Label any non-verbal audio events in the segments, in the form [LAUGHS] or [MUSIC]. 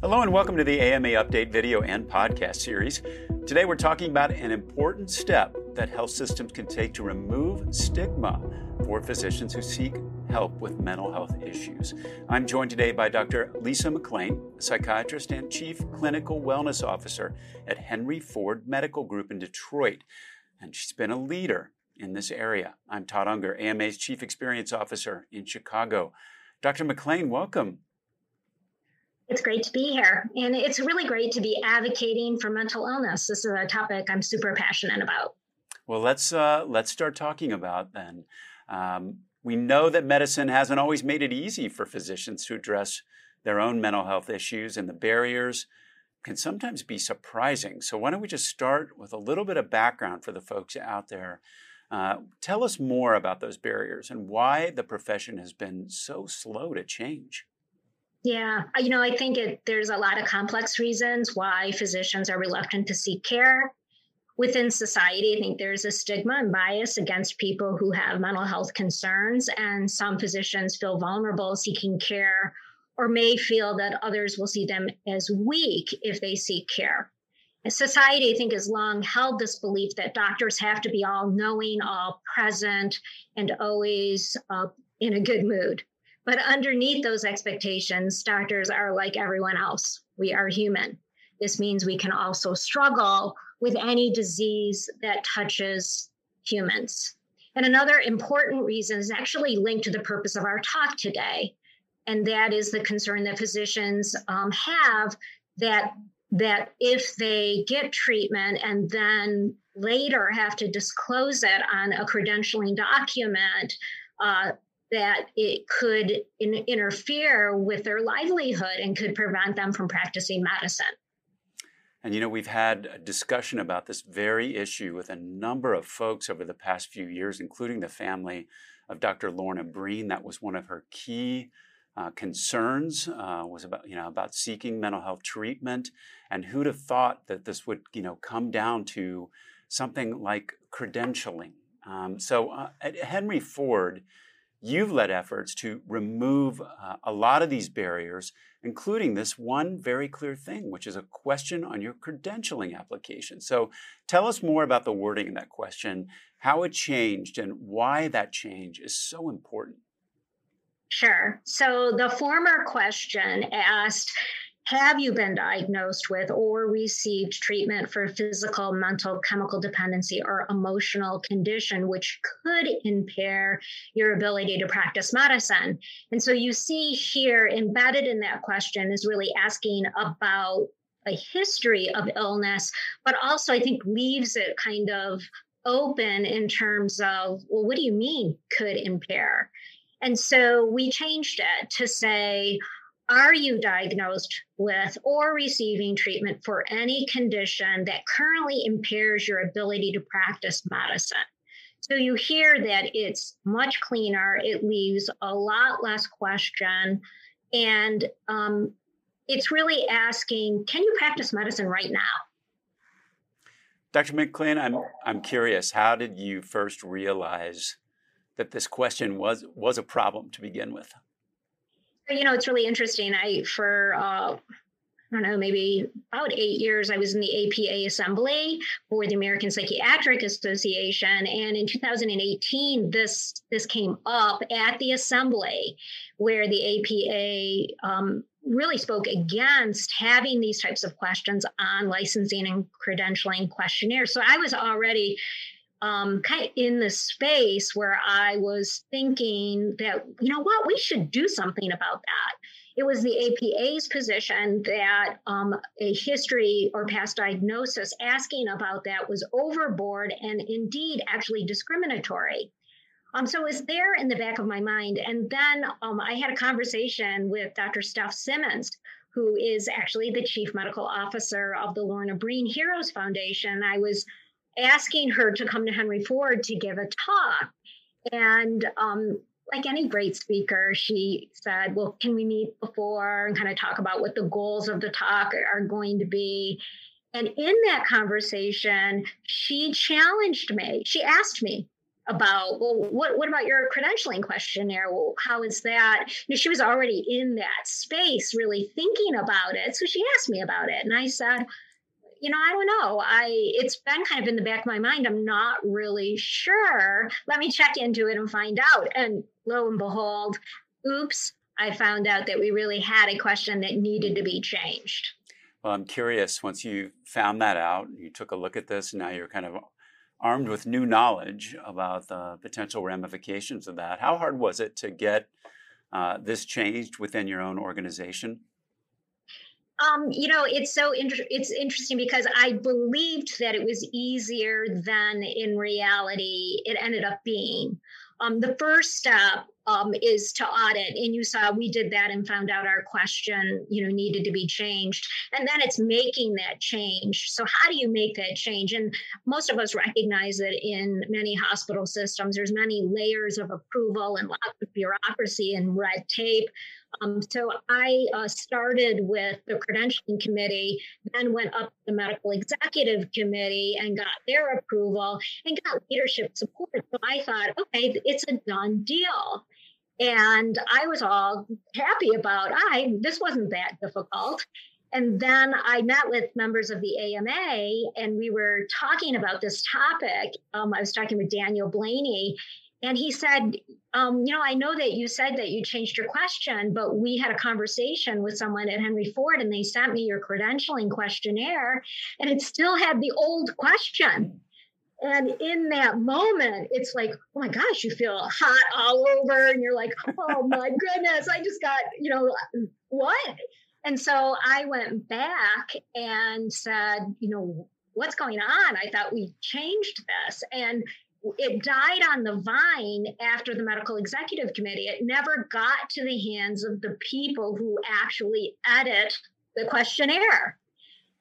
Hello and welcome to the AMA Update video and podcast series. Today we're talking about an important step that health systems can take to remove stigma for physicians who seek help with mental health issues. I'm joined today by Dr. Lisa MacLean, psychiatrist and chief clinical wellness officer at Henry Ford Medical Group in Detroit, and she's been a leader in this area. I'm Todd Unger, AMA's chief experience officer in Chicago. Dr. MacLean, welcome. It's great to be here. And it's really great to be advocating for mental illness. This is a topic I'm super passionate about. Well, let's uh, let's start talking about then. Um, we know that medicine hasn't always made it easy for physicians to address their own mental health issues, and the barriers can sometimes be surprising. So, why don't we just start with a little bit of background for the folks out there? Uh, tell us more about those barriers and why the profession has been so slow to change. Yeah, you know, I think it, there's a lot of complex reasons why physicians are reluctant to seek care. Within society, I think there's a stigma and bias against people who have mental health concerns, and some physicians feel vulnerable seeking care or may feel that others will see them as weak if they seek care. And society, I think, has long held this belief that doctors have to be all knowing, all present, and always uh, in a good mood. But underneath those expectations, doctors are like everyone else. We are human. This means we can also struggle with any disease that touches humans. And another important reason is actually linked to the purpose of our talk today, and that is the concern that physicians um, have that that if they get treatment and then later have to disclose it on a credentialing document, uh, that it could in, interfere with their livelihood and could prevent them from practicing medicine. And you know, we've had a discussion about this very issue with a number of folks over the past few years, including the family of Dr. Lorna Breen. That was one of her key uh, concerns uh, was about you know about seeking mental health treatment, and who'd have thought that this would you know come down to something like credentialing. Um, so uh, Henry Ford, You've led efforts to remove uh, a lot of these barriers, including this one very clear thing, which is a question on your credentialing application. So tell us more about the wording in that question, how it changed, and why that change is so important. Sure. So the former question asked have you been diagnosed with or received treatment for physical, mental, chemical dependency, or emotional condition, which could impair your ability to practice medicine? And so you see here embedded in that question is really asking about a history of illness, but also I think leaves it kind of open in terms of, well, what do you mean could impair? And so we changed it to say, are you diagnosed with or receiving treatment for any condition that currently impairs your ability to practice medicine? So you hear that it's much cleaner, it leaves a lot less question, and um, it's really asking can you practice medicine right now? Dr. MacLean, I'm, I'm curious, how did you first realize that this question was, was a problem to begin with? You know, it's really interesting. I, for, uh, I don't know, maybe about eight years, I was in the APA assembly for the American Psychiatric Association, and in 2018, this this came up at the assembly, where the APA um, really spoke against having these types of questions on licensing and credentialing questionnaires. So I was already um, kind of in the space where I was thinking that, you know what, we should do something about that. It was the APA's position that um, a history or past diagnosis asking about that was overboard and indeed actually discriminatory. Um, so it was there in the back of my mind. And then um, I had a conversation with Dr. Steph Simmons, who is actually the chief medical officer of the Lorna Breen Heroes Foundation. I was asking her to come to Henry Ford to give a talk. And um, like any great speaker, she said, Well, can we meet before and kind of talk about what the goals of the talk are going to be? And in that conversation, she challenged me. She asked me, about well what, what about your credentialing questionnaire well how is that you know, she was already in that space really thinking about it so she asked me about it and i said you know i don't know. I it's been kind of in the back of my mind. I'm not really sure. Let me check into it and find out. And lo and behold oops i found out that we really had a question that needed to be changed. Well i'm curious once you found that out you took a look at this and now you're kind of armed with new knowledge about the potential ramifications of that. How hard was it to get uh, this changed within your own organization? Um, you know, it's so inter- it's interesting because I believed that it was easier than in reality it ended up being. Um, the first step um, is to audit, and you saw we did that and found out our question, you know, needed to be changed, and then it's making that change. So how do you make that change? And most of us recognize that in many hospital systems, there's many layers of approval and lots of bureaucracy and red tape. Um, so I uh, started with the credentialing committee, then went up to the medical executive committee and got their approval and got leadership support. So I thought, okay, it's a done deal. And I was all happy about I this wasn't that difficult. And then I met with members of the AMA and we were talking about this topic. Um, I was talking with Daniel Blaney, and he said, um, You know, I know that you said that you changed your question, but we had a conversation with someone at Henry Ford and they sent me your credentialing questionnaire and it still had the old question. And in that moment, it's like, oh my gosh, you feel hot all over, and you're like, oh my [LAUGHS] goodness, I just got, you know, what? And so I went back and said, you know, what's going on? I thought we changed this. And it died on the vine after the medical executive committee. It never got to the hands of the people who actually edit the questionnaire.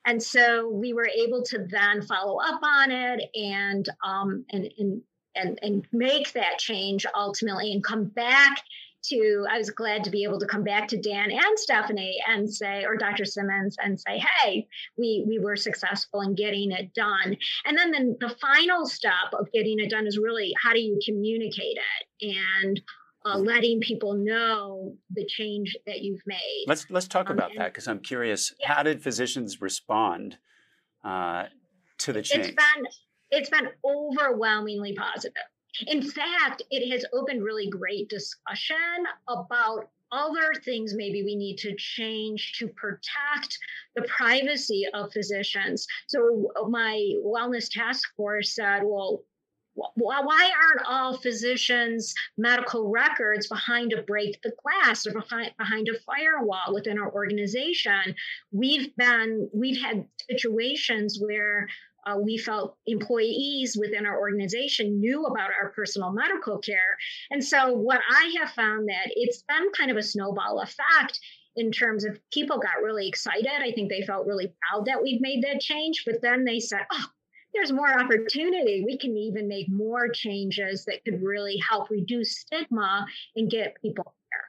And so we were able to then follow up on it and um, and, and and and make that change ultimately and come back to I was glad to be able to come back to Dan and Stephanie and say, or Dr. Simmons and say, hey, we we were successful in getting it done. And then the, the final step of getting it done is really how do you communicate it and uh, letting people know the change that you've made. Let's let's talk um, about that because I'm curious. Yeah. How did physicians respond uh, to the change? It's been it's been overwhelmingly positive. In fact, it has opened really great discussion about other things maybe we need to change to protect the privacy of physicians. So my wellness task force said, well, why aren't all physicians' medical records behind a break the glass or behind, behind a firewall within our organization? We've been we've had situations where uh, we felt employees within our organization knew about our personal medical care. And so, what I have found that it's been kind of a snowball effect in terms of people got really excited. I think they felt really proud that we've made that change, but then they said, oh, there's more opportunity. We can even make more changes that could really help reduce stigma and get people there.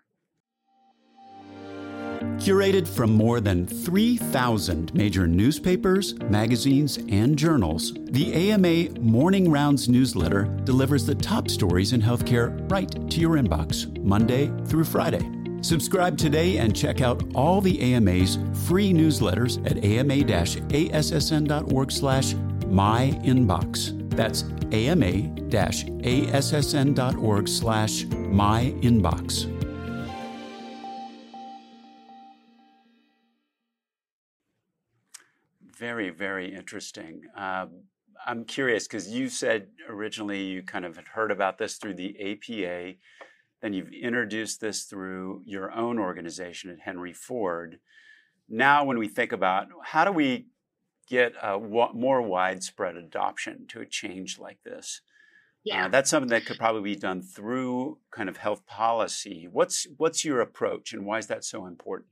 Curated from more than 3,000 major newspapers, magazines, and journals, the AMA Morning Rounds newsletter delivers the top stories in healthcare right to your inbox, Monday through Friday. Subscribe today and check out all the AMA's free newsletters at ama-assn.org slash myinbox. That's ama-assn.org slash myinbox. Very, very interesting. Uh, I'm curious because you said originally you kind of had heard about this through the APA, then you've introduced this through your own organization at Henry Ford. Now, when we think about how do we get a more widespread adoption to a change like this, uh, yeah. Uh, that's something that could probably be done through kind of health policy. What's what's your approach, and why is that so important?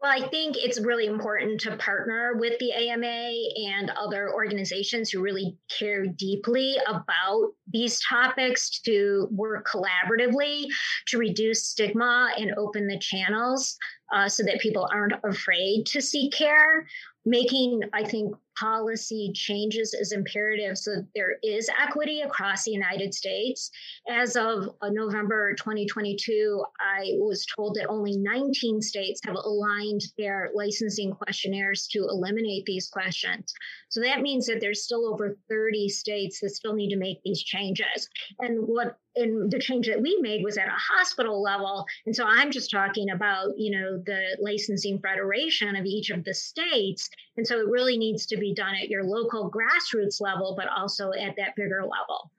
Well, I think it's really important to partner with the AMA and other organizations who really care deeply about these topics to work collaboratively to reduce stigma and open the channels uh, so that people aren't afraid to seek care making, I think, policy changes is imperative so there is equity across the United States. As of uh, November 2022, I was told that only 19 states have aligned their licensing questionnaires to eliminate these questions. So that means that there's still over 30 states that still need to make these changes. And what and the change that we made was at a hospital level. And so I'm just talking about, you know, the licensing federation of each of the states. And so it really needs to be done at your local grassroots level, but also at that bigger level.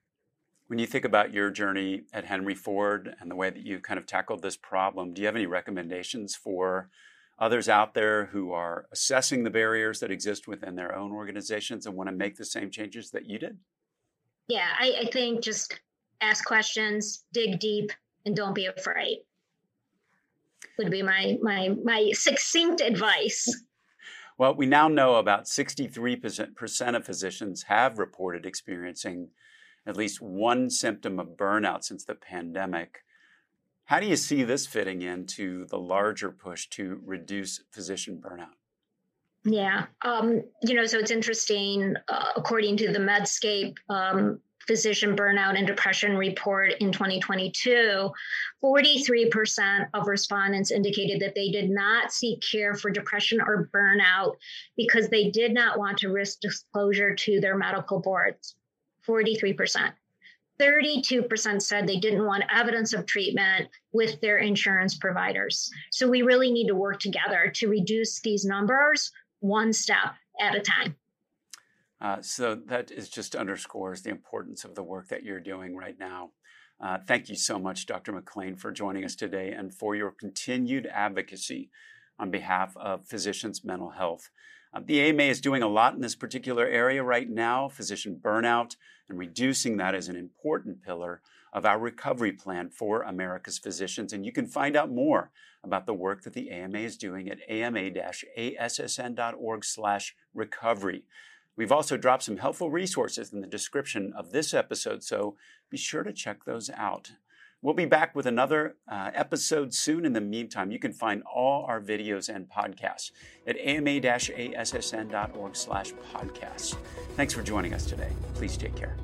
When you think about your journey at Henry Ford and the way that you kind of tackled this problem, do you have any recommendations for others out there who are assessing the barriers that exist within their own organizations and want to make the same changes that you did? Yeah, I, I think just ask questions, dig deep, and don't be afraid. Would be my my my succinct advice. Well, we now know about 63% of physicians have reported experiencing at least one symptom of burnout since the pandemic. How do you see this fitting into the larger push to reduce physician burnout? Yeah, um, you know, so it's interesting. Uh, according to the Medscape um, physician burnout and depression report in 2022, 43% of respondents indicated that they did not seek care for depression or burnout because they did not want to risk disclosure to their medical boards. 43%. 32% said they didn't want evidence of treatment with their insurance providers. So we really need to work together to reduce these numbers one step at a time. Uh, so that is just underscores the importance of the work that you're doing right now. Uh, thank you so much, Dr. MacLean, for joining us today and for your continued advocacy on behalf of physicians' mental health. Uh, the AMA is doing a lot in this particular area right now. Physician burnout and reducing that is an important pillar of our recovery plan for America's physicians. And you can find out more about the work that the AMA is doing at ama-assn.org slash recovery. We've also dropped some helpful resources in the description of this episode, so be sure to check those out. We'll be back with another uh, episode soon. In the meantime, you can find all our videos and podcasts at ama-assn.org slash podcasts. Thanks for joining us today. Please take care.